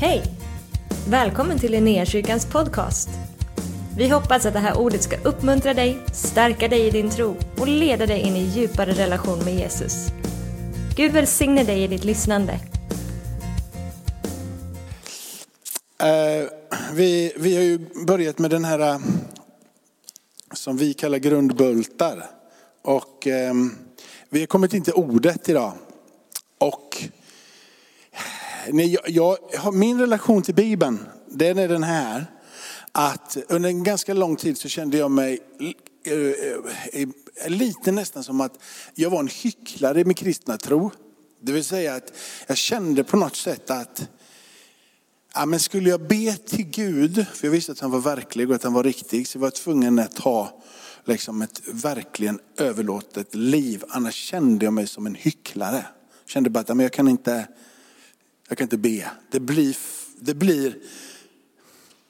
Hej! Välkommen till Linnéakyrkans podcast. Vi hoppas att det här ordet ska uppmuntra dig, stärka dig i din tro och leda dig in i djupare relation med Jesus. Gud välsigne dig i ditt lyssnande. Eh, vi, vi har ju börjat med den här eh, som vi kallar grundbultar. Och eh, vi har kommit in till ordet idag. Jag, jag, har- min relation till Bibeln, den är den här. Att under en ganska lång tid så kände jag mig eh, eh, eh, lite nästan som att jag var en hycklare i min kristna tro. Det vill säga att jag kände på något sätt att Ja, men skulle jag be till Gud, för jag visste att han var verklig och att han var riktig, så var jag tvungen att ha liksom ett verkligen överlåtet liv. Annars kände jag mig som en hycklare. Jag Kände bara att ja, men jag, kan inte, jag kan inte be. Det blir, det blir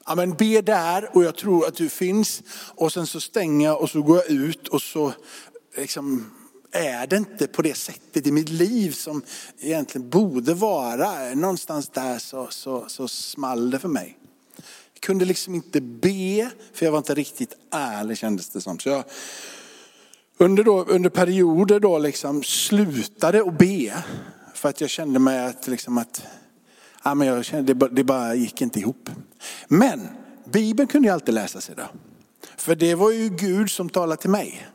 ja, men be där och jag tror att du finns. Och sen så stänger jag och så går jag ut och så liksom, är det inte på det sättet i mitt liv som egentligen borde vara. Någonstans där så, så, så small det för mig. Jag kunde liksom inte be, för jag var inte riktigt ärlig kändes det som. Så jag, under, då, under perioder då liksom slutade att be. För att jag kände mig att, liksom att ja, men jag kände, det, bara, det bara gick inte ihop. Men Bibeln kunde jag alltid läsa sig då. För det var ju Gud som talade till mig.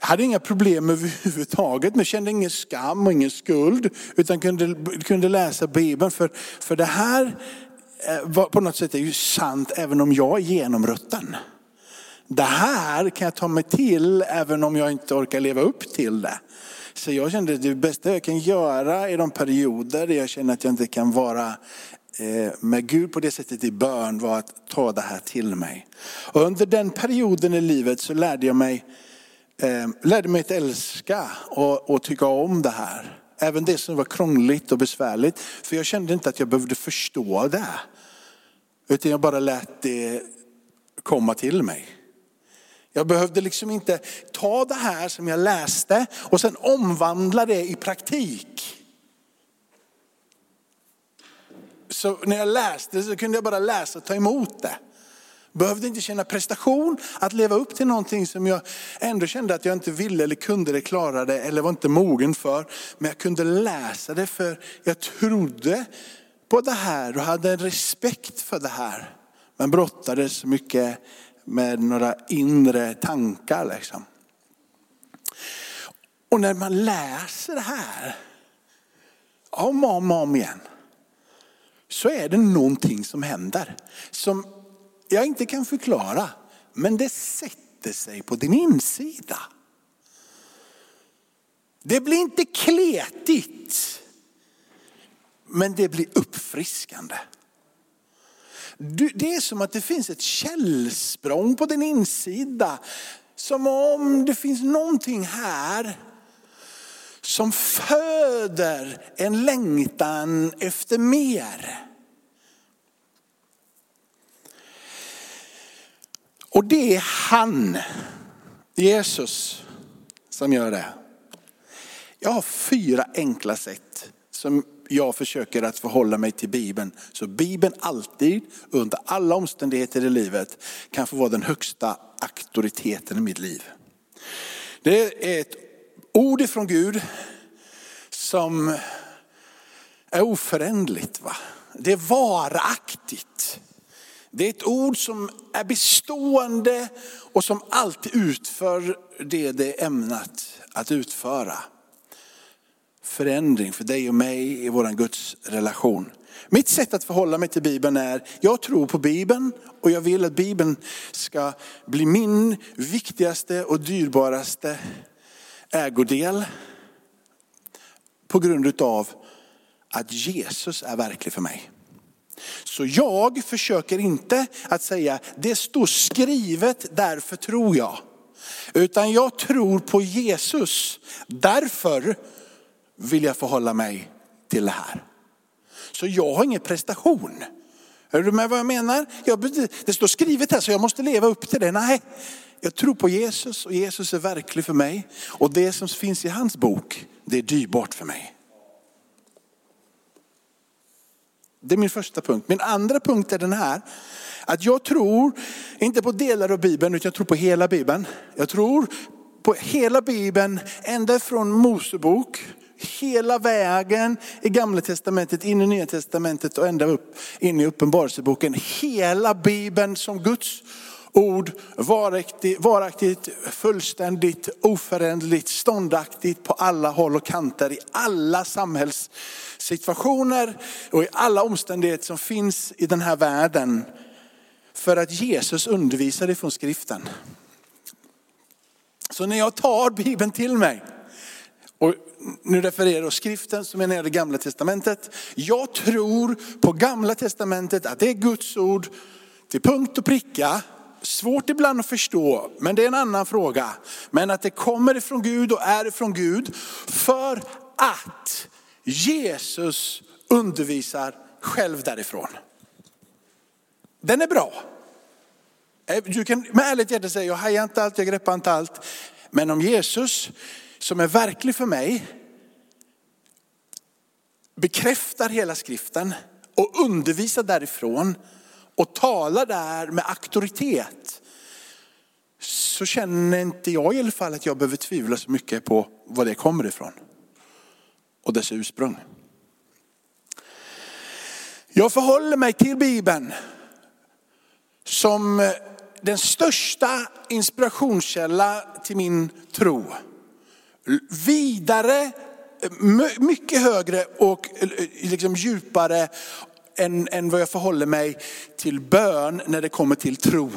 Jag hade inga problem överhuvudtaget, men kände ingen skam och ingen skuld. Utan kunde, kunde läsa Bibeln. För, för det här eh, var, på något sätt är ju sant även om jag är genomrutten. Det här kan jag ta mig till även om jag inte orkar leva upp till det. Så jag kände att det bästa jag kan göra i de perioder där jag känner att jag inte kan vara eh, med Gud på det sättet i bön var att ta det här till mig. Och under den perioden i livet så lärde jag mig, eh, lärde mig att älska och, och tycka om det här. Även det som var krångligt och besvärligt. För jag kände inte att jag behövde förstå det. Utan jag bara lät det komma till mig. Jag behövde liksom inte ta det här som jag läste och sen omvandla det i praktik. Så när jag läste så kunde jag bara läsa och ta emot det. Behövde inte känna prestation att leva upp till någonting som jag ändå kände att jag inte ville eller kunde eller klarade eller var inte mogen för. Men jag kunde läsa det för jag trodde på det här och hade en respekt för det här. Men brottades så mycket med några inre tankar. Liksom. Och när man läser det här om och om, och om igen så är det någonting som händer. Som jag inte kan förklara, men det sätter sig på din insida. Det blir inte kletigt, men det blir uppfriskande. Du, det är som att det finns ett källsprång på din insida. Som om det finns någonting här som föder en längtan efter mer. Och det är han, Jesus, som gör det. Jag har fyra enkla sätt som jag försöker att förhålla mig till Bibeln. Så Bibeln alltid, under alla omständigheter i livet, kan få vara den högsta auktoriteten i mitt liv. Det är ett ord ifrån Gud som är oföränderligt. Va? Det är varaktigt. Det är ett ord som är bestående och som alltid utför det det är ämnat att utföra. Förändring för dig och mig i vår Guds relation. Mitt sätt att förhålla mig till Bibeln är, jag tror på Bibeln och jag vill att Bibeln ska bli min viktigaste och dyrbaraste ägodel. På grund utav att Jesus är verklig för mig. Så jag försöker inte att säga, det står skrivet, därför tror jag. Utan jag tror på Jesus, därför vill jag förhålla mig till det här. Så jag har ingen prestation. Är du med vad jag menar? Jag, det står skrivet här så jag måste leva upp till det. Nej, jag tror på Jesus och Jesus är verklig för mig. Och det som finns i hans bok, det är dyrbart för mig. Det är min första punkt. Min andra punkt är den här. Att jag tror inte på delar av Bibeln utan jag tror på hela Bibeln. Jag tror på hela Bibeln ända från Mosebok hela vägen i gamla testamentet, in i nya testamentet och ända upp in i uppenbarelseboken. Hela Bibeln som Guds ord varaktigt, varaktigt, fullständigt, oföränderligt, ståndaktigt på alla håll och kanter i alla samhällssituationer och i alla omständigheter som finns i den här världen. För att Jesus undervisar ifrån skriften. Så när jag tar Bibeln till mig, nu refererar jag skriften som är nere i det gamla testamentet. Jag tror på gamla testamentet att det är Guds ord till punkt och pricka. Svårt ibland att förstå, men det är en annan fråga. Men att det kommer ifrån Gud och är ifrån Gud för att Jesus undervisar själv därifrån. Den är bra. Eh, du kan med ärligt hjärta säga, jag hajar inte allt, jag greppar inte allt. Men om Jesus som är verklig för mig bekräftar hela skriften och undervisar därifrån och talar där med auktoritet så känner inte jag i alla fall att jag behöver tvivla så mycket på var det kommer ifrån och dess ursprung. Jag förhåller mig till Bibeln som den största inspirationskälla till min tro. Vidare, mycket högre och eh, liksom djupare än, än vad jag förhåller mig till bön när det kommer till tro.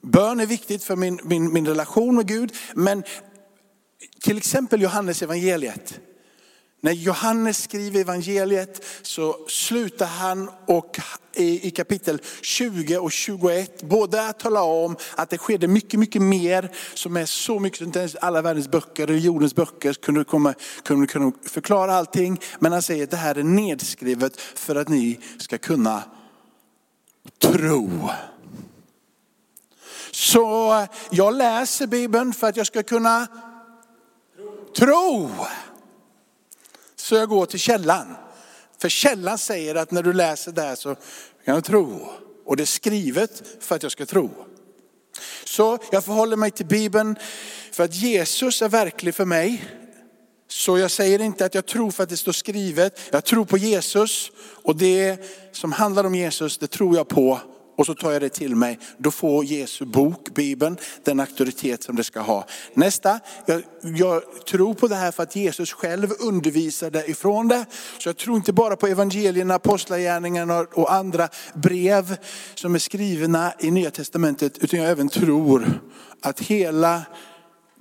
Bön är viktigt för min, min, min relation med Gud, men till exempel Johannes evangeliet. När Johannes skriver evangeliet så slutar han och i, kapitel 20 och 21 både att tala om att det skedde mycket, mycket mer som är så mycket som inte ens alla världens böcker, religionens böcker kunde, komma, kunde, kunde förklara allting. Men han säger att det här är nedskrivet för att ni ska kunna tro. Så jag läser Bibeln för att jag ska kunna tro. tro. Så jag går till källan. För källan säger att när du läser det här så kan du tro. Och det är skrivet för att jag ska tro. Så jag förhåller mig till Bibeln för att Jesus är verklig för mig. Så jag säger inte att jag tror för att det står skrivet. Jag tror på Jesus och det som handlar om Jesus, det tror jag på och så tar jag det till mig. Då får Jesu bok, Bibeln, den auktoritet som det ska ha. Nästa, jag, jag, tror på det här för att Jesus själv undervisade ifrån det. Så jag tror inte bara på evangelierna, apostlagärningarna och andra brev som är skrivna i Nya Testamentet, utan jag även tror att hela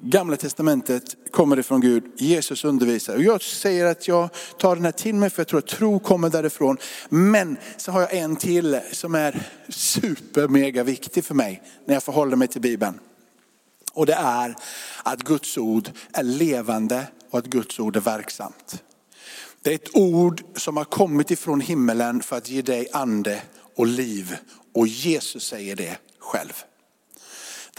Gamla testamentet kommer ifrån Gud, Jesus undervisar. Och jag säger att jag tar den här till mig för jag tror att tro kommer därifrån. Men så har jag en till som är super mega viktig för mig när jag förhåller mig till Bibeln. Och det är att Guds ord är levande och att Guds ord är verksamt. Det är ett ord som har kommit ifrån himmelen för att ge dig ande och liv. Och Jesus säger det själv.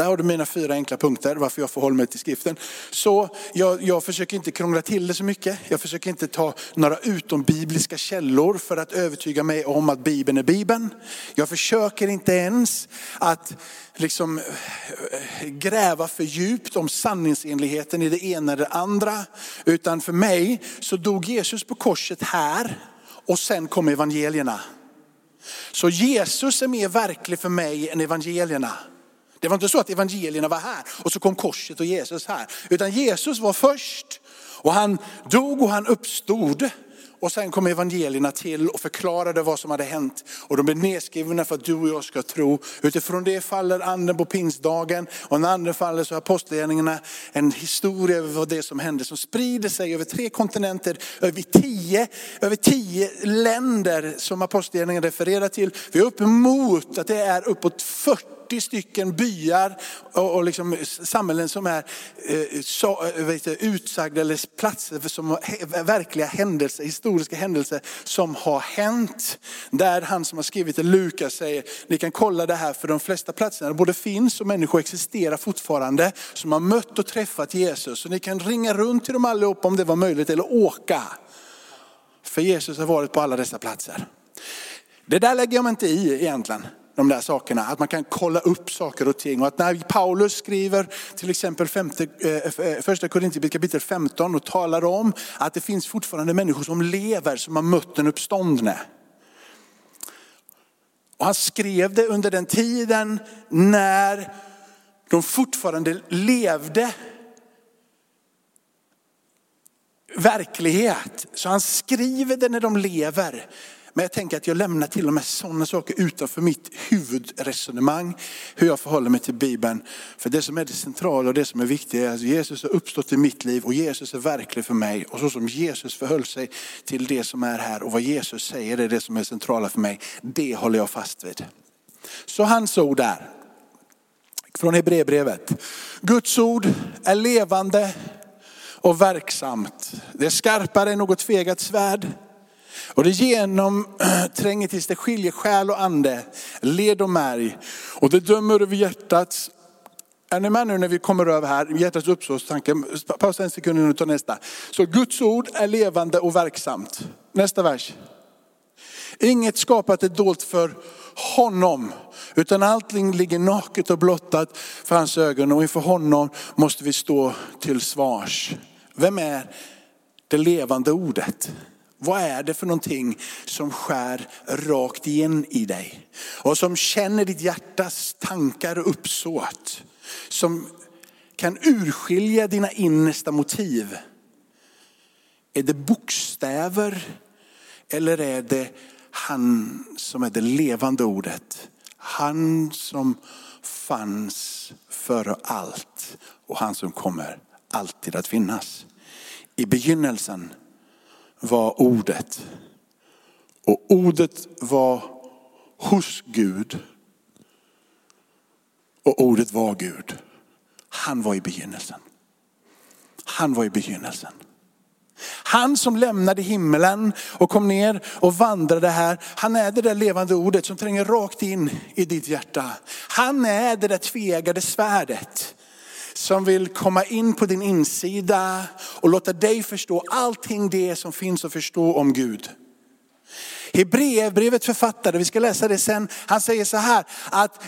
Där har du mina fyra enkla punkter varför jag förhåller mig till skriften. Så jag, jag försöker inte krångla till det så mycket. Jag försöker inte ta några utombibliska källor för att övertyga mig om att Bibeln är Bibeln. Jag försöker inte ens att liksom gräva för djupt om sanningsenligheten i det ena eller det andra. Utan för mig så dog Jesus på korset här och sen kom evangelierna. Så Jesus är mer verklig för mig än evangelierna. Det var inte så att evangelierna var här och så kom korset och Jesus här. Utan Jesus var först och han dog och han uppstod. Och sen kom evangelierna till och förklarade vad som hade hänt. Och de blev nedskrivna för att du och jag ska tro. Utifrån det faller anden på pingstdagen. Och när anden faller så har apostlagärningarna en historia över vad det som hände. Som sprider sig över tre kontinenter, över tio, över tio länder som apostlagärningarna refererar till. Vi är uppemot att det är uppåt 40 40 stycken byar och, och liksom samhällen som är eh, så, eh, vet du, utsagda eller platser som verkliga händelser, historiska händelser som har hänt. Där han som har skrivit det, Lukas säger, ni kan kolla det här för de flesta platserna både finns och människor existerar fortfarande som har mött och träffat Jesus. Så ni kan ringa runt till dem allihopa om det var möjligt eller åka. för Jesus har varit på alla dessa platser. Det där lägger jag mig inte i egentligen de där sakerna. Att man kan kolla upp saker och ting. Och att när Paulus skriver till exempel femte, eh, eh första Korinthierbrevet kapitel 15 och talar om att det finns fortfarande människor som lever som har mött den uppståndne. Och han skrev det under den tiden när de fortfarande levde verklighet. Så han skriver det när de lever. Men jag tänker att jag lämnar till och med sådana saker utanför mitt huvudresonemang. Hur jag förhåller mig till Bibeln. För det som är det centrala och det som är viktigt är att Jesus har uppstått i mitt liv och Jesus är verklig för mig. Och så som Jesus förhöll sig till det som är här och vad Jesus säger är det som är centrala för mig. Det håller jag fast vid. Så hans ord är, från Hebreerbrevet. Guds ord är levande och verksamt. Det är skarpare än något tvegat svärd och det genomtränger tills det skiljer själ och ande, led och märg. Och det dömer över hjärtats är ni med nu när vi kommer över här, hjärtats uppsåtstanke? Pausa en sekund och ta nästa. Så Guds ord är levande och verksamt. Nästa vers. Inget skapat är dolt för honom, utan allting ligger naket och blottat för hans ögon och inför honom måste vi stå till svars. Vem är det levande ordet? Vad är det för någonting som skär rakt in i dig? Och som känner ditt hjärtas tankar och uppsåt. Som kan urskilja dina innersta motiv. Är det bokstäver eller är det han som är det levande ordet? Han som fanns före allt och han som kommer alltid att finnas. I begynnelsen var ordet. Och ordet var hos Gud. Och ordet var Gud. Han var i begynnelsen. Han var i begynnelsen. Han som lämnade himmelen och kom ner och vandrade här. Han är det där levande ordet som tränger rakt in i ditt hjärta. Han är det där tvegade svärdet som vill komma in på din insida och låta dig förstå allting det som finns att förstå om Gud. Hebreerbrevets författare, vi ska läsa det sen, han säger så här att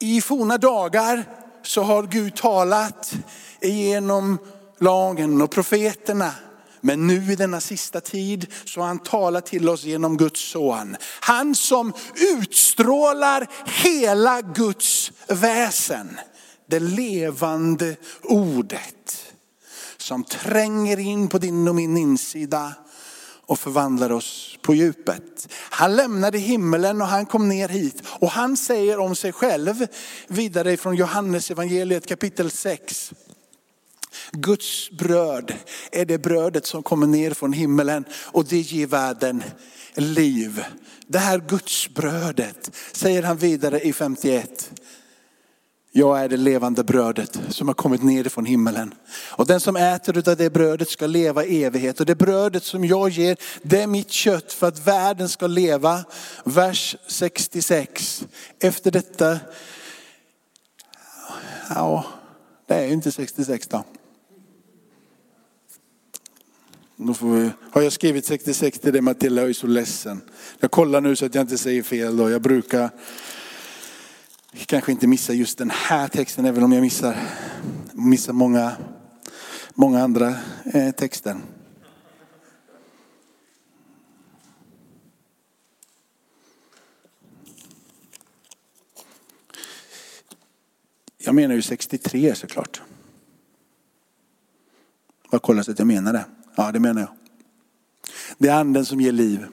i forna dagar så har Gud talat genom lagen och profeterna. Men nu i denna sista tid så har han talat till oss genom Guds son. Han som utstrålar hela Guds väsen det levande ordet som tränger in på din och min insida och förvandlar oss på djupet. Han lämnade himmelen och han kom ner hit. Och han säger om sig själv, vidare från Johannes evangeliet kapitel 6. Guds bröd är det brödet som kommer ner från himmelen och det ger världen liv. Det här Guds brödet säger han vidare i 51. Jag är det levande brödet som har kommit ner från himmelen. Och den som äter av det brödet ska leva i evighet. Och det brödet som jag ger, det är mitt kött för att världen ska leva. Vers 66. Efter detta, ja, det är ju inte 66 då. Då får vi, har jag skrivit 66 till det Matilda, jag är så ledsen. Jag kollar nu så att jag inte säger fel då. Jag brukar kanske inte missar just den här texten, även om jag missar, missar många, många andra eh, texter. Jag menar ju 63 såklart. Vad kollar så att jag menar det? Ja, det menar jag. Det är anden som ger liv.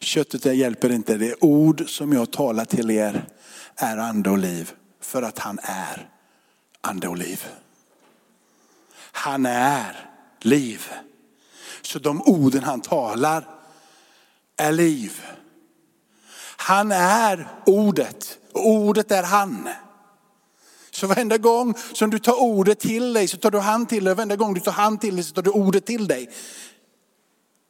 Köttet hjälper inte. Det är ord som jag talar till er är ande och liv för att han är ande och liv. Han är liv. Så de orden han talar är liv. Han är ordet och ordet är han. Så varenda gång som du tar ordet till dig så tar du han till dig. Varenda gång du tar han till dig så tar du ordet till dig.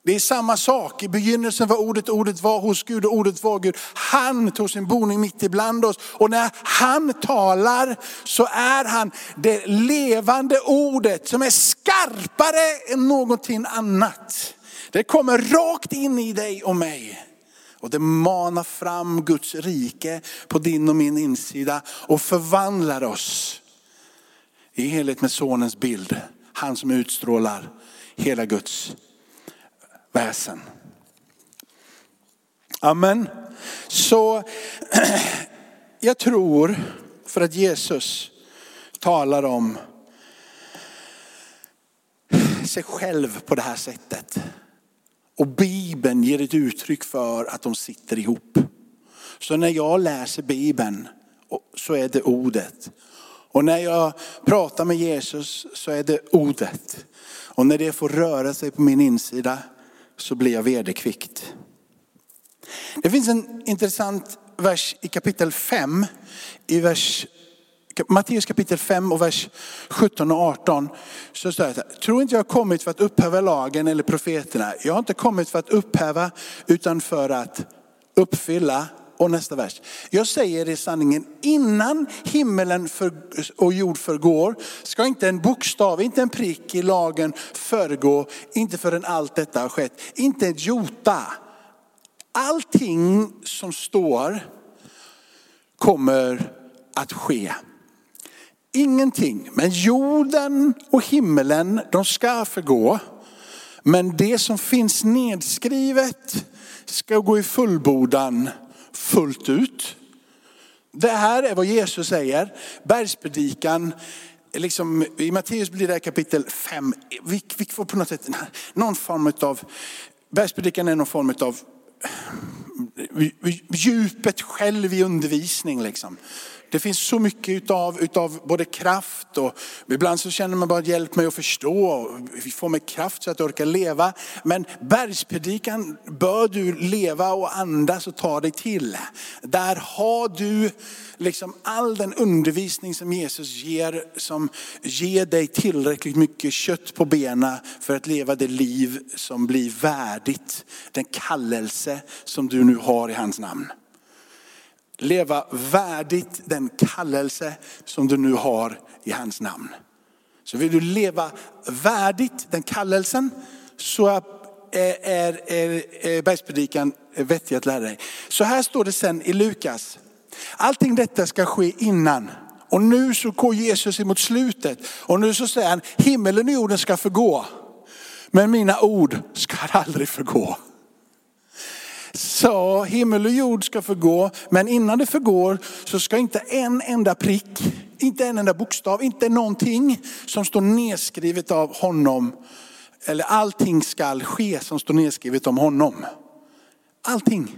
Det är samma sak. I begynnelsen var ordet, ordet var hos Gud och ordet var Gud. Han tog sin boning mitt ibland oss. Och när han talar så är han det levande ordet som är skarpare än någonting annat. Det kommer rakt in i dig och mig. Och det manar fram Guds rike på din och min insida och förvandlar oss i helhet med sonens bild. Han som utstrålar hela Guds väsen. Amen. Så jag tror för att Jesus talar om sig själv på det här sättet. Och Bibeln ger ett uttryck för att de sitter ihop. Så när jag läser Bibeln så är det ordet. Och när jag pratar med Jesus så är det ordet. Och när det får röra sig på min insida så blir jag vederkvickt. Det finns en intressant vers i kapitel 5, i vers Matteus kapitel 5 och vers 17 och 18. Så står det här, tro inte jag har kommit för att upphäva lagen eller profeterna. Jag har inte kommit för att upphäva utan för att uppfylla. Och nästa vers. Jag säger i sanningen, innan himmelen och jord förgår ska inte en bokstav, inte en prick i lagen föregå, inte förrän allt detta har skett. Inte ett jota. Allting som står kommer att ske. Ingenting, men jorden och himmelen de ska förgå. Men det som finns nedskrivet ska gå i fullbordan fullt ut. Det här är vad Jesus säger. Bergspredikan, liksom, i Matteus blir det kapitel 5. Vi, vi får på något sätt någon form av, bergspredikan är någon form av djupet själv i undervisning. Liksom. Det finns så mycket utav, utav både kraft och ibland så känner man bara hjälp mig att förstå och få mig kraft så att jag orkar leva. Men bergspredikan bör du leva och andas och ta dig till. Där har du liksom all den undervisning som Jesus ger som ger dig tillräckligt mycket kött på benen för att leva det liv som blir värdigt den kallelse som du nu har i hans namn leva värdigt den kallelse som du nu har i hans namn. Så vill du leva värdigt den kallelsen så är, är, är, är bergspredikan vettig att lära dig. Så här står det sen i Lukas. Allting detta ska ske innan. Och nu så går Jesus emot slutet. Och nu så säger han, himmelen och jorden ska förgå. Men mina ord ska aldrig förgå. Så himmel och jord ska förgå, men innan det förgår så ska inte en enda prick, inte en enda bokstav, inte någonting som står nedskrivet av honom, eller allting skall ske som står nedskrivet om honom. Allting,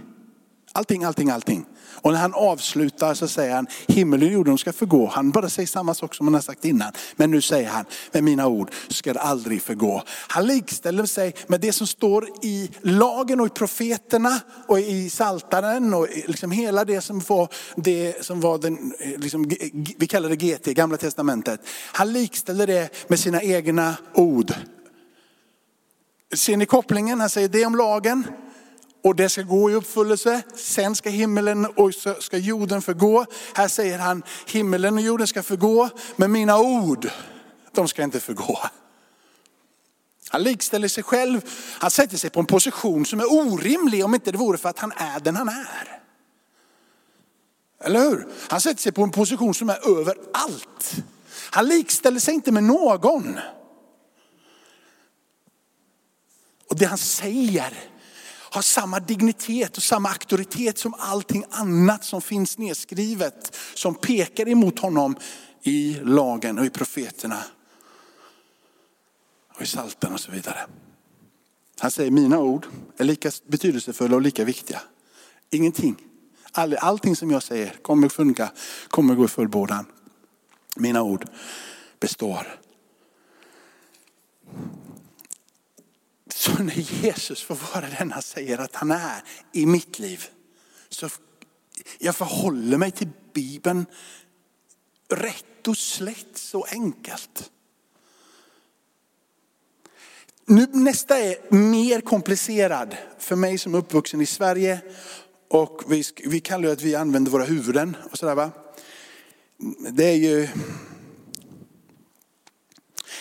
allting, allting, allting. Och när han avslutar så säger han, himmelen och jorden ska förgå. Han bara säger samma sak som han har sagt innan. Men nu säger han, med mina ord ska det aldrig förgå. Han likställer sig med det som står i lagen och i profeterna och i saltaren och liksom hela det som var, det som var den, liksom, vi kallar det GT, gamla testamentet. Han likställer det med sina egna ord. Ser ni kopplingen? Han säger det om lagen, och det ska gå i uppfyllelse. Sen ska himmelen och ska jorden förgå. Här säger han, himmelen och jorden ska förgå, men mina ord, de ska inte förgå. Han likställer sig själv, han sätter sig på en position som är orimlig om inte det vore för att han är den han är. Eller hur? Han sätter sig på en position som är över allt. Han likställer sig inte med någon. Och det han säger har samma dignitet och samma auktoritet som allting annat som finns nedskrivet. Som pekar emot honom i lagen och i profeterna. Och i salten och så vidare. Han säger mina ord är lika betydelsefulla och lika viktiga. Ingenting, all, allting som jag säger kommer funka, kommer gå i fullbordan. Mina ord består. Så när Jesus får vara den han säger att han är i mitt liv, så jag förhåller mig till Bibeln rätt och slätt så enkelt. Nu, nästa är mer komplicerad för mig som är uppvuxen i Sverige. Och vi, vi kallar det att vi använder våra huvuden och sådär va. Det är ju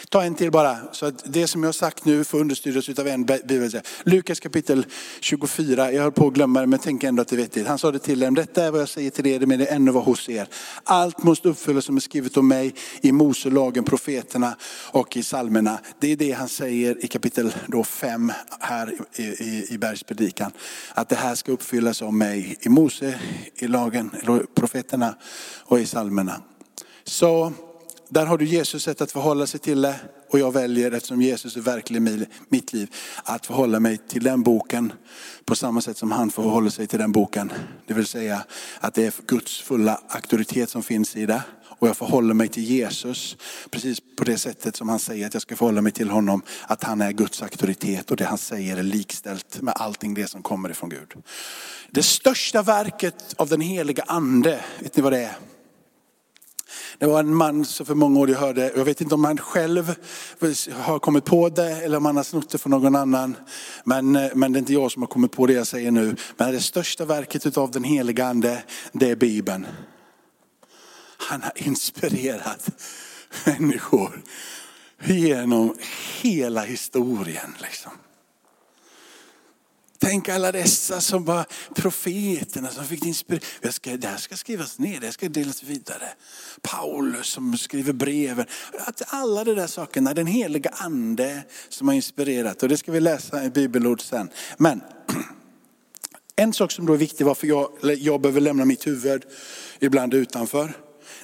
Ta en till bara, så att det som jag har sagt nu får understödjas av en bibel. Lukas kapitel 24, jag höll på att glömma det men tänk ändå att det är vettigt. Han sa det till dem, detta är vad jag säger till er men det ännu var hos er. Allt måste uppfyllas som är skrivet om mig i Moselagen, profeterna och i salmerna. Det är det han säger i kapitel 5 här i, i, i bergspredikan. Att det här ska uppfyllas om mig i Mose, i lagen, profeterna och i salmerna. Så där har du Jesus sätt att förhålla sig till det. Och jag väljer, eftersom Jesus är verklig i mitt liv, att förhålla mig till den boken på samma sätt som han förhåller sig till den boken. Det vill säga att det är Guds fulla auktoritet som finns i det. Och jag förhåller mig till Jesus precis på det sättet som han säger att jag ska förhålla mig till honom. Att han är Guds auktoritet och det han säger är likställt med allting det som kommer ifrån Gud. Det största verket av den heliga ande, vet ni vad det är? Det var en man som för många år jag hörde, jag vet inte om han själv har kommit på det eller om han har snott det från någon annan. Men, men det är inte jag som har kommit på det jag säger nu. Men det största verket av den heliga ande, det är Bibeln. Han har inspirerat människor genom hela historien. Liksom. Tänk alla dessa som var profeterna som fick inspiration. Det här ska skrivas ner, det här ska delas vidare. Paulus som skriver breven. Alla de där sakerna, den heliga ande som har inspirerat. Och det ska vi läsa i bibelord sen. Men en sak som då är viktig, varför jag, jag behöver lämna mitt huvud ibland utanför.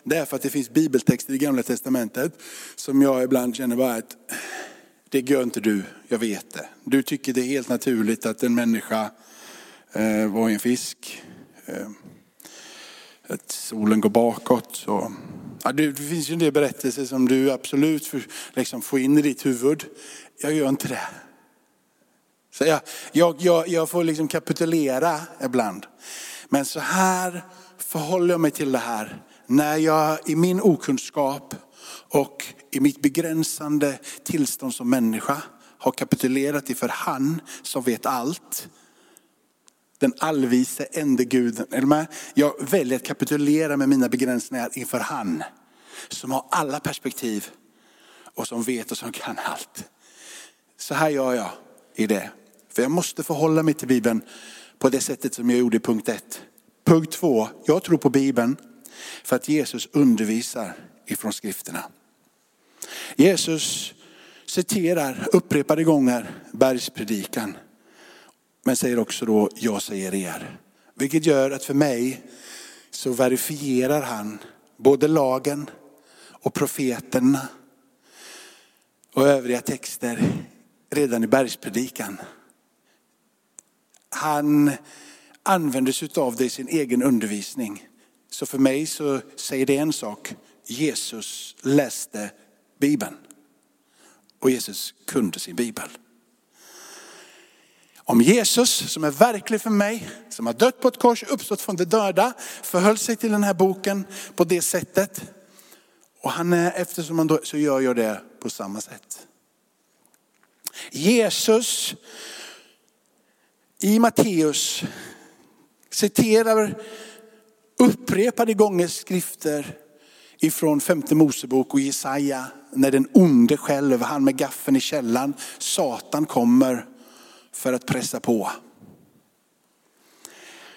Det är för att det finns bibeltexter i gamla testamentet som jag ibland känner bara att det gör inte du, jag vet det. Du tycker det är helt naturligt att en människa eh, var en fisk. Eh, att solen går bakåt. Så. Ja, det, det, finns ju en del berättelser som du absolut för, liksom, får in i ditt huvud. Jag gör inte det. Så jag, jag, jag, jag får liksom kapitulera ibland. Men så här förhåller jag mig till det här. När jag i min okunskap och i mitt begränsande tillstånd som människa har kapitulerat inför han som vet allt. Den allvise ende guden. Jag väljer att kapitulera med mina begränsningar inför han som har alla perspektiv och som vet och som kan allt. Så här gör jag i det. För jag måste förhålla mig till Bibeln på det sättet som jag gjorde i punkt ett. Punkt två, jag tror på Bibeln för att Jesus undervisar ifrån skrifterna. Jesus citerar upprepade gånger bergspredikan. Men säger också då, jag säger er. Vilket gör att för mig så verifierar han både lagen och profeterna och övriga texter redan i bergspredikan. Han använder sig av det i sin egen undervisning. Så för mig så säger det en sak. Jesus läste Bibeln. Och Jesus kunde sin Bibel. Om Jesus som är verklig för mig, som har dött på ett kors, uppstått från de döda, förhöll sig till den här boken på det sättet. Och han är, eftersom han då, så gör jag det på samma sätt. Jesus i Matteus citerar upprepade gånger skrifter ifrån femte Mosebok och Jesaja när den onde själv, han med gaffen i källan, Satan kommer för att pressa på.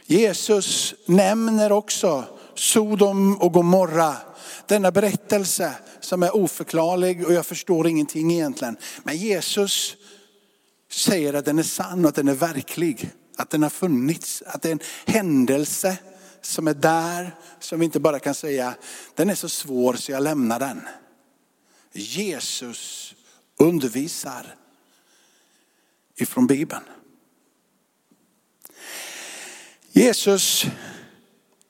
Jesus nämner också Sodom och Gomorra, denna berättelse som är oförklarlig och jag förstår ingenting egentligen. Men Jesus säger att den är sann och att den är verklig, att den har funnits, att det är en händelse som är där, som vi inte bara kan säga, den är så svår så jag lämnar den. Jesus undervisar ifrån Bibeln. Jesus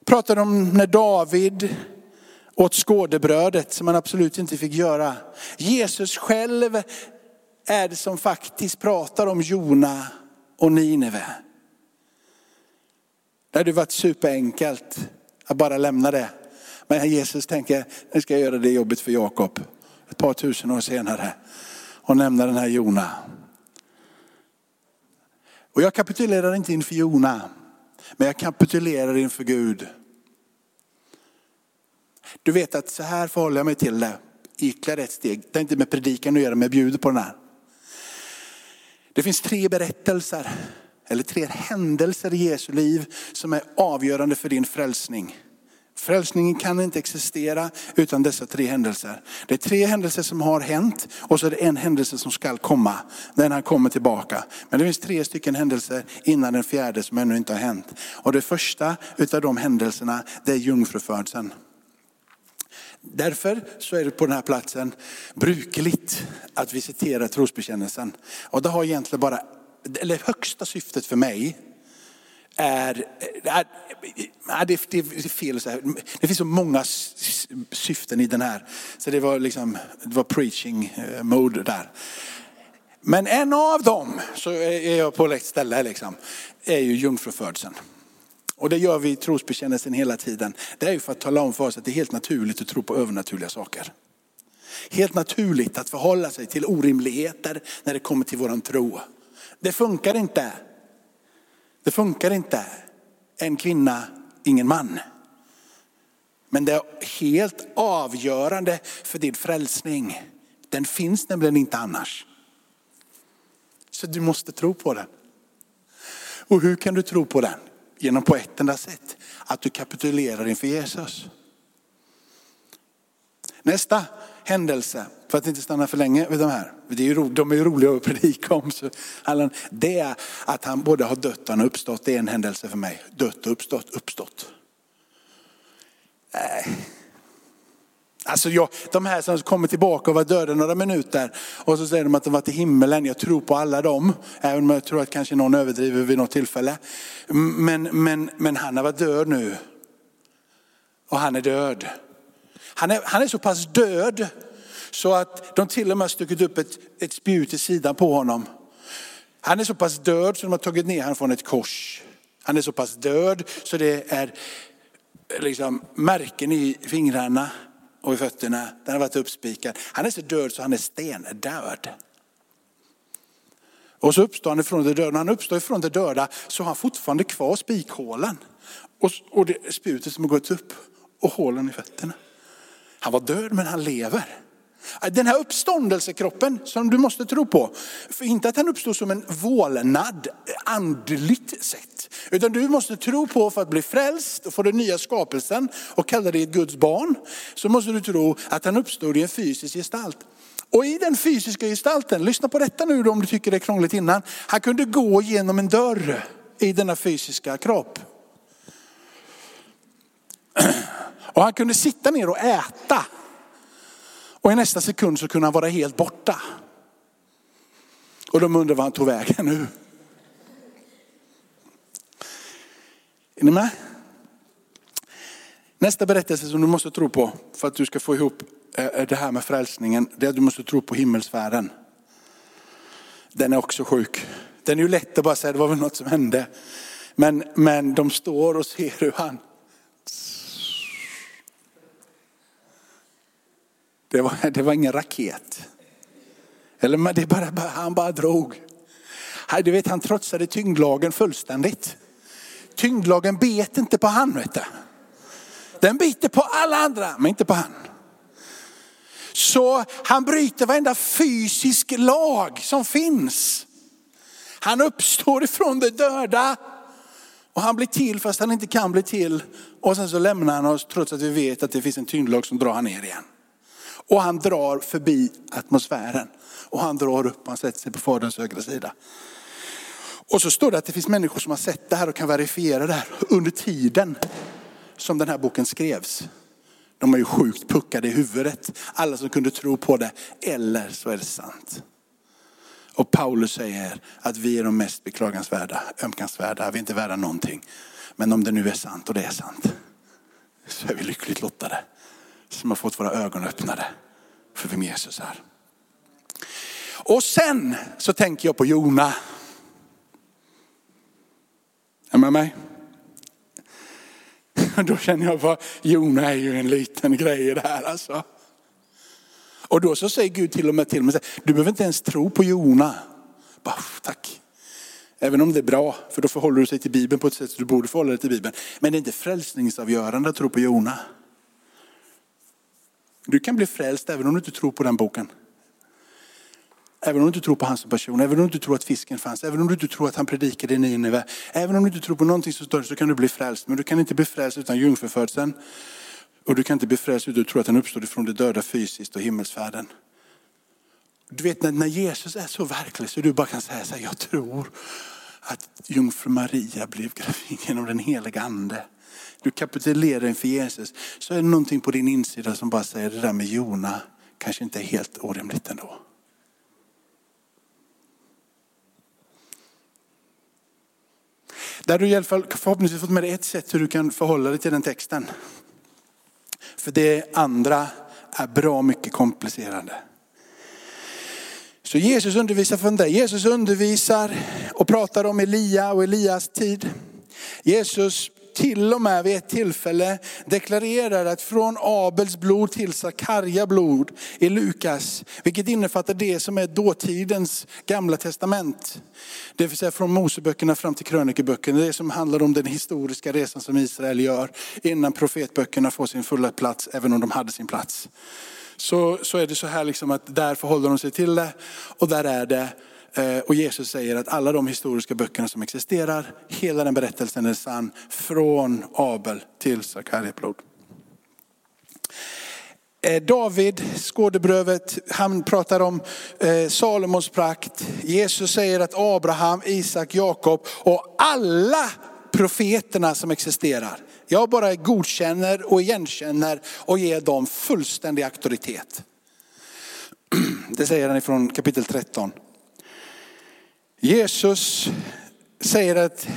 pratade om när David åt skådebrödet som han absolut inte fick göra. Jesus själv är det som faktiskt pratar om Jona och Nineve. Det hade varit superenkelt att bara lämna det. Men Jesus tänker, nu ska jag göra det jobbet för Jakob. Ett par tusen år senare. Och nämna den här Jona. Och jag kapitulerar inte inför Jona. Men jag kapitulerar inför Gud. Du vet att så här förhåller jag mig till det. ytterligare ett steg. Det har inte med predikan att göra, men jag bjuder på den här. Det finns tre berättelser, eller tre händelser i Jesu liv som är avgörande för din frälsning. Frälsningen kan inte existera utan dessa tre händelser. Det är tre händelser som har hänt och så är det en händelse som ska komma när han kommer tillbaka. Men det finns tre stycken händelser innan den fjärde som ännu inte har hänt. Och det första utav de händelserna det är jungfrufödseln. Därför så är det på den här platsen brukligt att vi citerar trosbekännelsen. Och det har egentligen bara, eller högsta syftet för mig är, är, är det, det är fel så här. Det finns så många syften i den här. Så det var liksom, det var preaching eh, mode där. Men en av dem, så är jag på rätt ställe liksom, är ju jungfrufödseln. Och det gör vi i trosbekännelsen hela tiden. Det är ju för att tala om för oss att det är helt naturligt att tro på övernaturliga saker. Helt naturligt att förhålla sig till orimligheter när det kommer till våran tro. Det funkar inte. Det funkar inte. En kvinna, ingen man. Men det är helt avgörande för din frälsning. Den finns nämligen inte annars. Så du måste tro på den. Och hur kan du tro på den? Genom på ett enda sätt. Att du kapitulerar inför Jesus. Nästa händelse, för att inte stanna för länge vid de här. Det är ju, de är ju roliga att predika om. Så det är att han både har dött och han har uppstått. Det är en händelse för mig. Dött och uppstått, uppstått. Nej. Alltså jag, de här som kommer tillbaka och var döda några minuter och så säger de att de var till himmelen. Jag tror på alla dem, även om jag tror att kanske någon överdriver vid något tillfälle. Men, men, men han har varit död nu. Och han är död. Han är, han är så pass död så att de till och med har stuckit upp ett, ett spjut i sidan på honom. Han är så pass död så de har tagit ner honom från ett kors. Han är så pass död så det är liksom märken i fingrarna och i fötterna. Den har varit uppspikad. Han är så död så han är stendöd. Och så uppstår han ifrån det döda. När han uppstår ifrån det döda så har han fortfarande kvar spikhålen. Och, och det spjutet som har gått upp och hålen i fötterna. Han var död men han lever. Äh, den här uppståndelsekroppen som du måste tro på. För inte att han uppstod som en vålnad eh, andligt sett. Utan du måste tro på för att bli frälst och få den nya skapelsen och kalla dig ett Guds barn. Så måste du tro att han uppstod i en fysisk gestalt. Och i den fysiska gestalten, lyssna på detta nu om du tycker det är krångligt innan. Han kunde gå genom en dörr i denna fysiska kropp. Och han kunde sitta ner och äta. Och i nästa sekund så kunde han vara helt borta. Och de undrar var han tog vägen nu. Är ni med? Nästa berättelse som du måste tro på för att du ska få ihop eh, eh, det här med frälsningen, det är att du måste tro på himmelsfärden. Den är också sjuk. Den är ju lätt att bara säga, det var väl något som hände. Men, men de står och ser hur han Det var, det var ingen raket. Eller det bara, han bara drog. Du vet, han trotsade tyngdlagen fullständigt. Tyngdlagen bet inte på han. Vet du. Den biter på alla andra, men inte på han. Så han bryter varenda fysisk lag som finns. Han uppstår ifrån det döda. Och han blir till fast han inte kan bli till. Och sen så lämnar han oss trots att vi vet att det finns en tyngdlag som drar han ner igen. Och han drar förbi atmosfären. Och han drar upp och han sätter sig på faderns högra sida. Och så står det att det finns människor som har sett det här och kan verifiera det här under tiden som den här boken skrevs. De är ju sjukt puckade i huvudet, alla som kunde tro på det. Eller så är det sant. Och Paulus säger att vi är de mest beklagansvärda, ömkansvärda, vi är inte värda någonting. Men om det nu är sant och det är sant, så är vi lyckligt lottade som har fått våra ögon öppnade för vem Jesus är. Och sen så tänker jag på Jona. Är med mig? Då känner jag bara, Jona är ju en liten grej i det här alltså. Och då så säger Gud till och med till mig, du behöver inte ens tro på Jona. Bara, tack. Även om det är bra, för då förhåller du sig till Bibeln på ett sätt som du borde förhålla dig till Bibeln. Men det är inte frälsningsavgörande att tro på Jona. Du kan bli frälst även om du inte tror på den boken. Även om du inte tror på han som person, även om du inte tror att fisken fanns, även om du inte tror att han predikade i Nineve. Även om du inte tror på någonting som större så kan du bli frälst. Men du kan inte bli frälst utan jungfrufödseln. Och du kan inte bli frälst utan att tro att han uppstod ifrån de döda fysiskt och himmelsfärden. Du vet när Jesus är så verklig så du bara kan säga så här, jag tror att jungfru Maria blev gravid genom den heliga ande. Du kapitulerar inför Jesus. Så är det någonting på din insida som bara säger det där med Jona kanske inte är helt orimligt ändå. Där du i alla fall förhoppningsvis fått med dig ett sätt hur du kan förhålla dig till den texten. För det andra är bra mycket komplicerande. Så Jesus undervisar från dig. Jesus undervisar och pratar om Elia och Elias tid. Jesus till och med vid ett tillfälle deklarerar att från Abels blod till Sakarja blod i Lukas, vilket innefattar det som är dåtidens gamla testament. Det vill säga från Moseböckerna fram till krönikeböckerna, det som handlar om den historiska resan som Israel gör innan profetböckerna får sin fulla plats, även om de hade sin plats. Så, så är det så här liksom att där förhåller de sig till det och där är det eh, och Jesus säger att alla de historiska böckerna som existerar, hela den berättelsen är sann. Från Abel till Sakarjablod. Eh, David, skådebrövet, han pratar om eh, Salomos prakt. Jesus säger att Abraham, Isak, Jakob och alla profeterna som existerar. Jag bara godkänner och igenkänner och ger dem fullständig auktoritet. Det säger han ifrån kapitel 13. Jesus säger att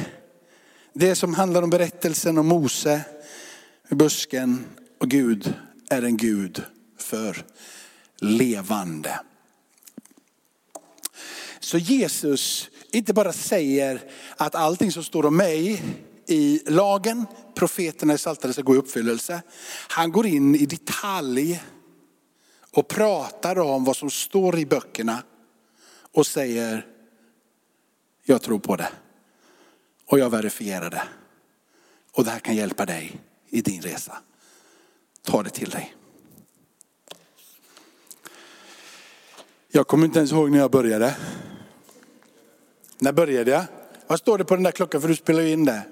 det som handlar om berättelsen om Mose, busken och Gud är en Gud för levande. Så Jesus inte bara säger att allting som står om mig i lagen, profeterna i Psaltaren ska gå i uppfyllelse. Han går in i detalj och pratar om vad som står i böckerna och säger jag tror på det. Och jag verifierar det. Och det här kan hjälpa dig i din resa. Ta det till dig. Jag kommer inte ens ihåg när jag började. När började jag? Vad står det på den där klockan för du spelar ju in det?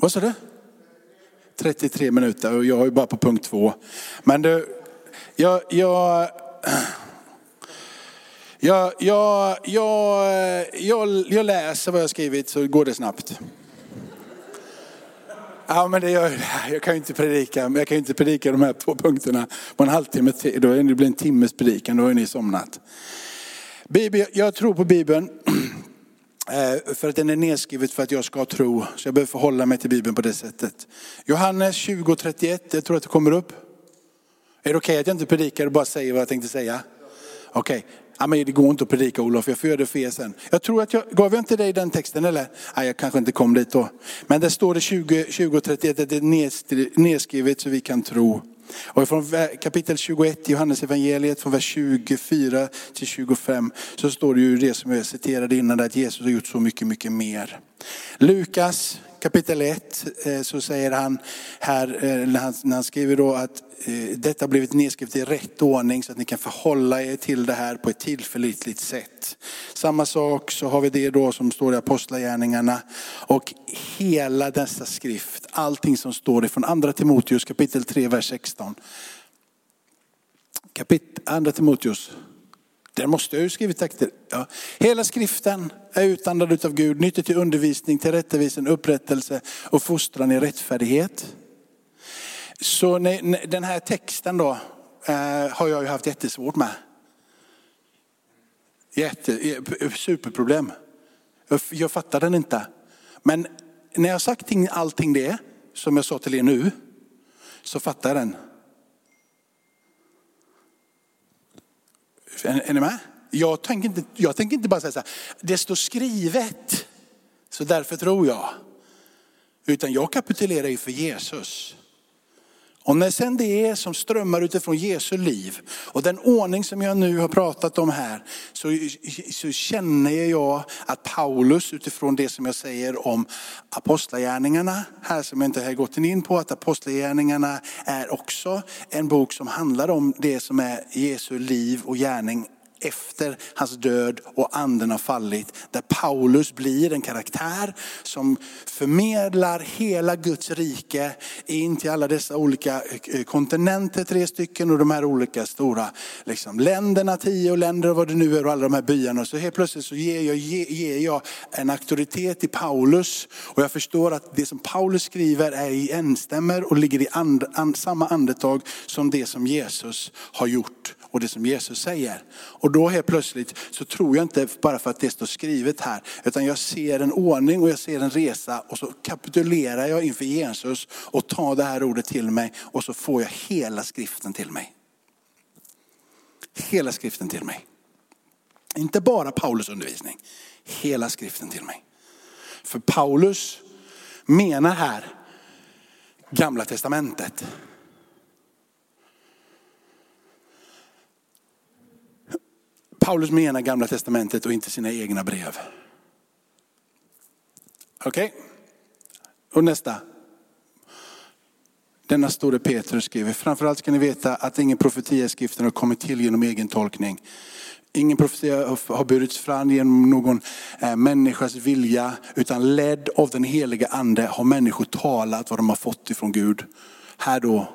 Vad sa du? 33 minuter och jag är bara på punkt två. Men du, jag, jag jag, jag, jag, jag, jag läser vad jag skrivit så går det snabbt. Ja, men det gör, jag kan ju inte predika, jag kan ju inte predika de här två punkterna på en halvtimme. Då det blir en timmes predikan, då har ni somnat. Jag tror på Bibeln Eh, för att den är nedskrivet för att jag ska tro. Så jag behöver förhålla mig till Bibeln på det sättet. Johannes 20.31, jag tror att det kommer upp. Är det okej okay att jag inte predikar och bara säger vad jag tänkte säga? Okej. Okay. Ja, men det går inte att predika Olof, jag får göra det för er sen. Jag tror att jag, gav jag inte dig den texten eller? Nej, jag kanske inte kom dit då. Men det står det 20, 20 31 att det är nedskrivet så vi kan tro. Och från kapitel 21 i Johannes evangeliet från vers 24 till 25 så står det ju det som jag citerade innan, att Jesus har gjort så mycket, mycket mer. Lukas kapitel 1 eh, så säger han här, eh, när han, när han skriver då att eh, detta har blivit nedskrivet i rätt ordning så att ni kan förhålla er till det här på ett tillförlitligt sätt. Samma sak så har vi det då som står i Apostlagärningarna och hela dessa skrift, allting som står ifrån andra Timoteus kapitel 3, vers 16. Kapit, andra Timoteus det måste jag ju skrivit texter. Ja. Hela skriften är utandad av Gud, nyttig till undervisning, till rättvisning, upprättelse och fostran i rättfärdighet. Så den här texten då eh, har jag ju haft jättesvårt med. Jätte, eh, superproblem. Jag fattar den inte. Men när jag har sagt allting det som jag sa till er nu så fattar jag den. Är, ni med? Jag tänker, inte, jag tänker inte bara säga så här, det står skrivet, så därför tror jag. Utan jag kapitulerar ju för Jesus. Och när sen det är som strömmar utifrån Jesu liv och den ordning som jag nu har pratat om här, så, så känner jag att Paulus utifrån det som jag säger om apostlagärningarna, här som jag inte har gått in på, att apostlagärningarna är också en bok som handlar om det som är Jesu liv och gärning efter hans död och anden har fallit. Där Paulus blir en karaktär som förmedlar hela Guds rike in till alla dessa olika eh, kontinenter, tre stycken och de här olika stora liksom, länderna, tio länder och vad det nu är och alla de här byarna. Så helt plötsligt så ger jag, ger jag en auktoritet i Paulus och jag förstår att det som Paulus skriver är i enstämmer och ligger i and, and, samma andetag som det som Jesus har gjort och det som Jesus säger. Och då helt plötsligt så tror jag inte bara för att det står skrivet här, utan jag ser en ordning och jag ser en resa och så kapitulerar jag inför Jesus och tar det här ordet till mig och så får jag hela skriften till mig. Hela skriften till mig. Inte bara Paulus undervisning, hela skriften till mig. För Paulus menar här gamla testamentet. Paulus menar gamla testamentet och inte sina egna brev. Okej? Okay? Och nästa. Denna store Petrus skriver, framförallt ska ni veta att ingen profetia i skriften har kommit till genom egen tolkning. Ingen profetia har burits fram genom någon eh, människas vilja, utan ledd av den heliga ande har människor talat vad de har fått ifrån Gud. Här då,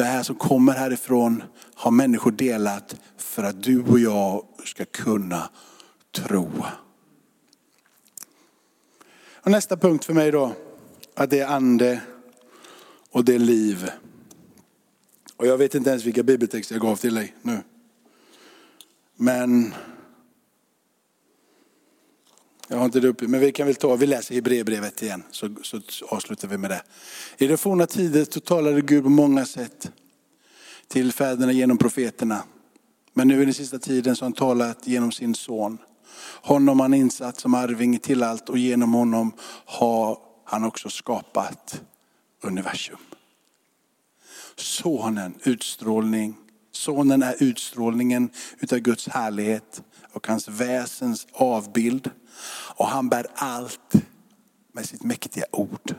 det här som kommer härifrån har människor delat för att du och jag ska kunna tro. Och nästa punkt för mig då, att det är ande och det är liv. Och jag vet inte ens vilka bibeltexter jag gav till dig nu. Men jag har inte det uppe, men vi kan väl ta, vi läser Hebreerbrevet igen så, så avslutar vi med det. I de forna tider så talade Gud på många sätt till fäderna genom profeterna. Men nu i den sista tiden så har han talat genom sin son. Honom har han insatt som arving till allt och genom honom har han också skapat universum. Sonen, utstrålning. Sonen är utstrålningen utav Guds härlighet och hans väsens avbild. Och han bär allt med sitt mäktiga ord.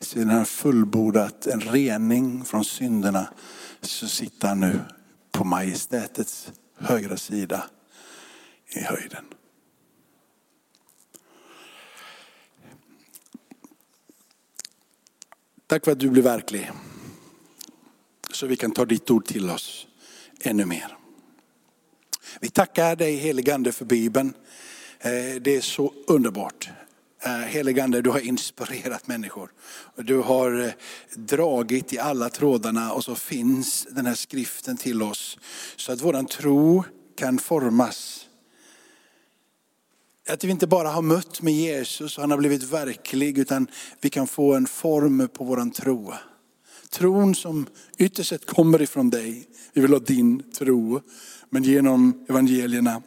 Sedan han fullbordat en rening från synderna så sitter han nu på majestätets högra sida i höjden. Tack för att du blir verklig. Så vi kan ta ditt ord till oss ännu mer. Vi tackar dig heligande för Bibeln. Eh, det är så underbart. Eh, heligande, du har inspirerat människor. Du har eh, dragit i alla trådarna och så finns den här skriften till oss. Så att våran tro kan formas. Att vi inte bara har mött med Jesus och han har blivit verklig utan vi kan få en form på våran tro. Tron som ytterst sett kommer ifrån dig. Vi vill ha din tro. Men genom evangelierna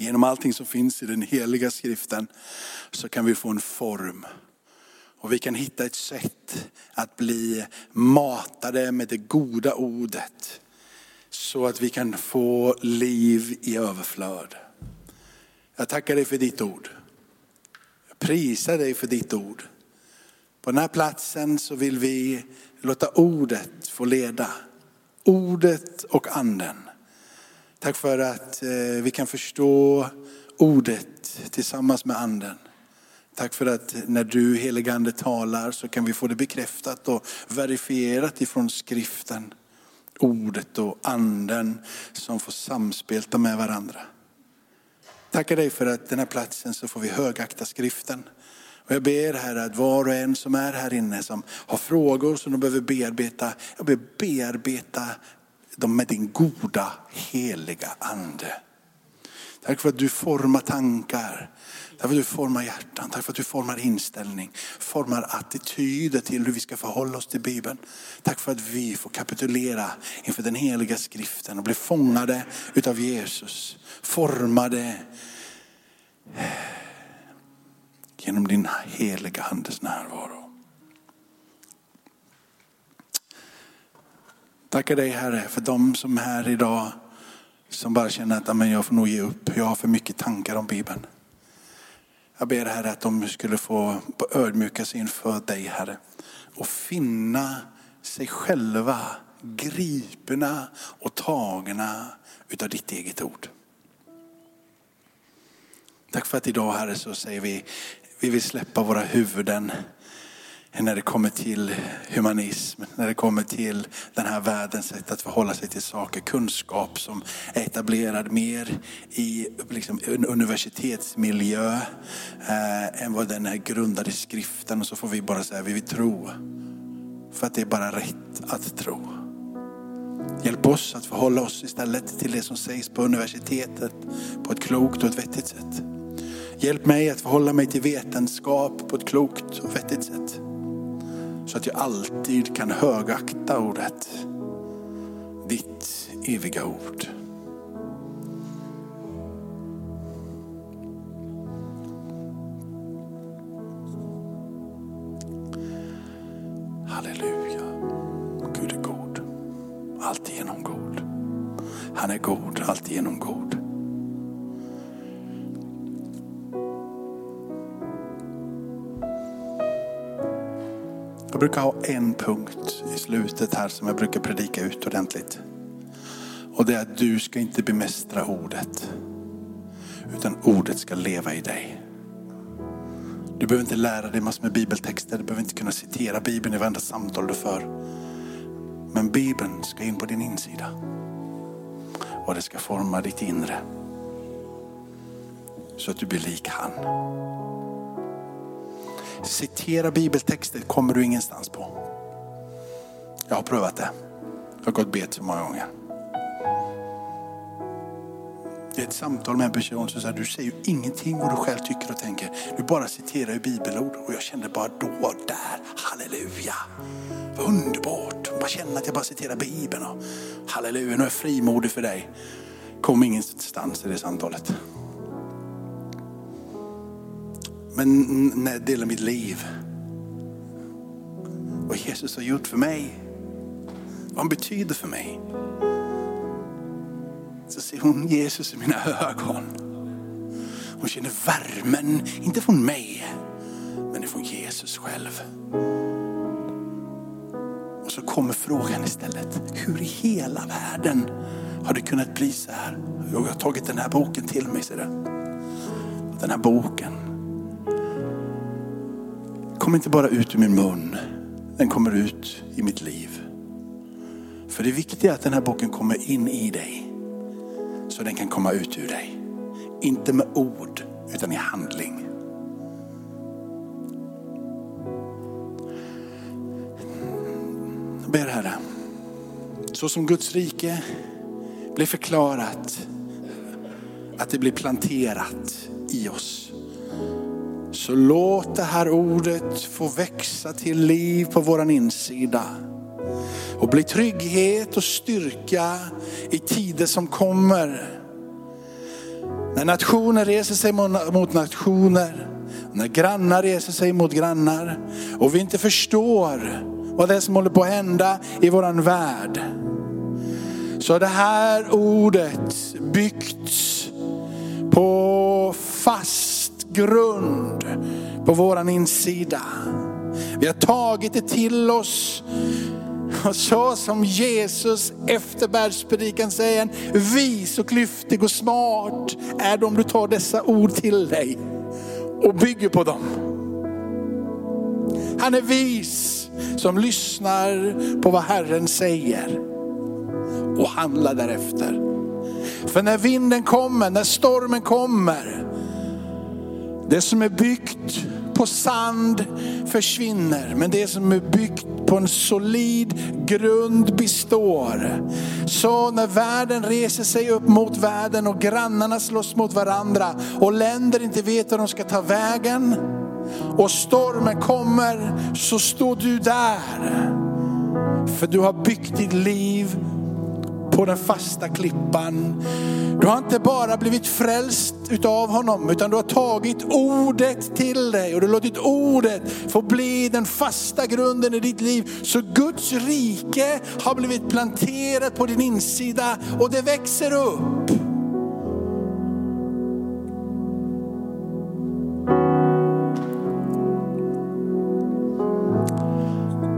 Genom allting som finns i den heliga skriften så kan vi få en form. Och vi kan hitta ett sätt att bli matade med det goda ordet. Så att vi kan få liv i överflöd. Jag tackar dig för ditt ord. Jag prisar dig för ditt ord. På den här platsen så vill vi låta ordet få leda. Ordet och anden. Tack för att eh, vi kan förstå ordet tillsammans med anden. Tack för att när du heligande talar så kan vi få det bekräftat och verifierat ifrån skriften. Ordet och anden som får samspelta med varandra. Tackar dig för att den här platsen så får vi högakta skriften. Och jag ber här att var och en som är här inne som har frågor som de behöver bearbeta, jag ber bearbeta dem med din goda heliga ande. Tack för att du formar tankar. Tack för att du formar hjärtan. Tack för att du formar inställning. Formar attityder till hur vi ska förhålla oss till Bibeln. Tack för att vi får kapitulera inför den heliga skriften och bli fångade utav Jesus. Formade genom din heliga andes närvaro. Tackar dig Herre för de som är här idag som bara känner att amen, jag får nog ge upp. Jag har för mycket tankar om Bibeln. Jag ber Herre att de skulle få ödmjuka sig inför dig Herre och finna sig själva gripna och tagna utav ditt eget ord. Tack för att idag Herre så säger vi, vi vill släppa våra huvuden när det kommer till humanism, när det kommer till den här världens sätt att förhålla sig till saker. Kunskap som är etablerad mer i liksom, en universitetsmiljö eh, än vad den är grundad i skriften. Och så får vi bara säga, vi vill tro. För att det är bara rätt att tro. Hjälp oss att förhålla oss istället till det som sägs på universitetet på ett klokt och ett vettigt sätt. Hjälp mig att förhålla mig till vetenskap på ett klokt och vettigt sätt. Så att jag alltid kan högakta ordet. Ditt eviga ord. Jag brukar ha en punkt i slutet här som jag brukar predika ut ordentligt. Och det är att du ska inte bemästra ordet. Utan ordet ska leva i dig. Du behöver inte lära dig massor med bibeltexter. Du behöver inte kunna citera Bibeln i varenda samtal du för. Men Bibeln ska in på din insida. Och det ska forma ditt inre. Så att du blir lik han. Citera bibeltexter kommer du ingenstans på. Jag har prövat det. Jag har gått bet så många gånger. Det är ett samtal med en person som säger, du säger ju ingenting vad du själv tycker och tänker. Du bara citerar ju bibelord. Och jag kände bara då, där, halleluja. Vad underbart. Jag bara känna att jag bara citerar bibeln. Och, halleluja, nu är jag frimodig för dig. Kom ingenstans i det samtalet. Men när jag delar mitt liv. Vad Jesus har gjort för mig. Vad han betyder för mig. Så ser hon Jesus i mina ögon. Hon känner värmen, inte från mig, men från Jesus själv. Och så kommer frågan istället, hur i hela världen har det kunnat bli så här? Jag har tagit den här boken till mig, ser du. Den här boken kommer inte bara ut ur min mun, den kommer ut i mitt liv. För det viktiga är att den här boken kommer in i dig. Så den kan komma ut ur dig. Inte med ord, utan i handling. Jag ber Herre, så som Guds rike blir förklarat, att det blir planterat i oss. Så låt det här ordet få växa till liv på våran insida. Och bli trygghet och styrka i tider som kommer. När nationer reser sig mot nationer, när grannar reser sig mot grannar och vi inte förstår vad det är som håller på att hända i våran värld. Så det här ordet byggts på fast grund på våran insida. Vi har tagit det till oss. Och så som Jesus efter bergspredikan säger, vis och klyftig och smart är det om du tar dessa ord till dig och bygger på dem. Han är vis som lyssnar på vad Herren säger och handlar därefter. För när vinden kommer, när stormen kommer, det som är byggt på sand försvinner, men det som är byggt på en solid grund består. Så när världen reser sig upp mot världen och grannarna slåss mot varandra och länder inte vet hur de ska ta vägen och stormen kommer så står du där. För du har byggt ditt liv på den fasta klippan. Du har inte bara blivit frälst utav honom, utan du har tagit ordet till dig och du har låtit ordet få bli den fasta grunden i ditt liv. Så Guds rike har blivit planterat på din insida och det växer upp.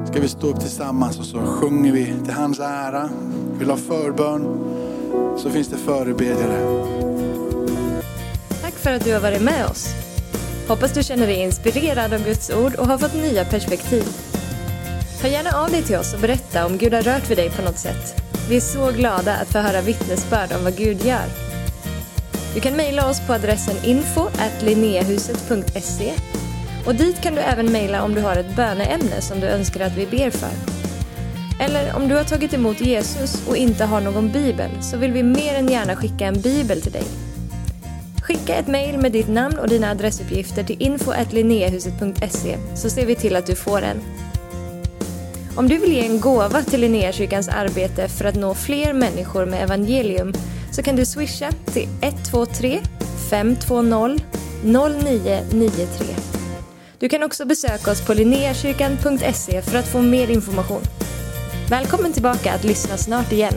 Ska vi stå upp tillsammans och så sjunger vi till hans ära. Vill ha förbön så finns det förebedjare. Tack för att du har varit med oss. Hoppas du känner dig inspirerad av Guds ord och har fått nya perspektiv. Hör gärna av dig till oss och berätta om Gud har rört vid dig på något sätt. Vi är så glada att få höra vittnesbörd om vad Gud gör. Du kan mejla oss på adressen info och dit kan du även mejla om du har ett böneämne som du önskar att vi ber för. Eller om du har tagit emot Jesus och inte har någon bibel så vill vi mer än gärna skicka en bibel till dig. Skicka ett mejl med ditt namn och dina adressuppgifter till info så ser vi till att du får en. Om du vill ge en gåva till Linnéakyrkans arbete för att nå fler människor med evangelium så kan du swisha till 123 520 0993. Du kan också besöka oss på linneakyrkan.se för att få mer information. Välkommen tillbaka att lyssna snart igen.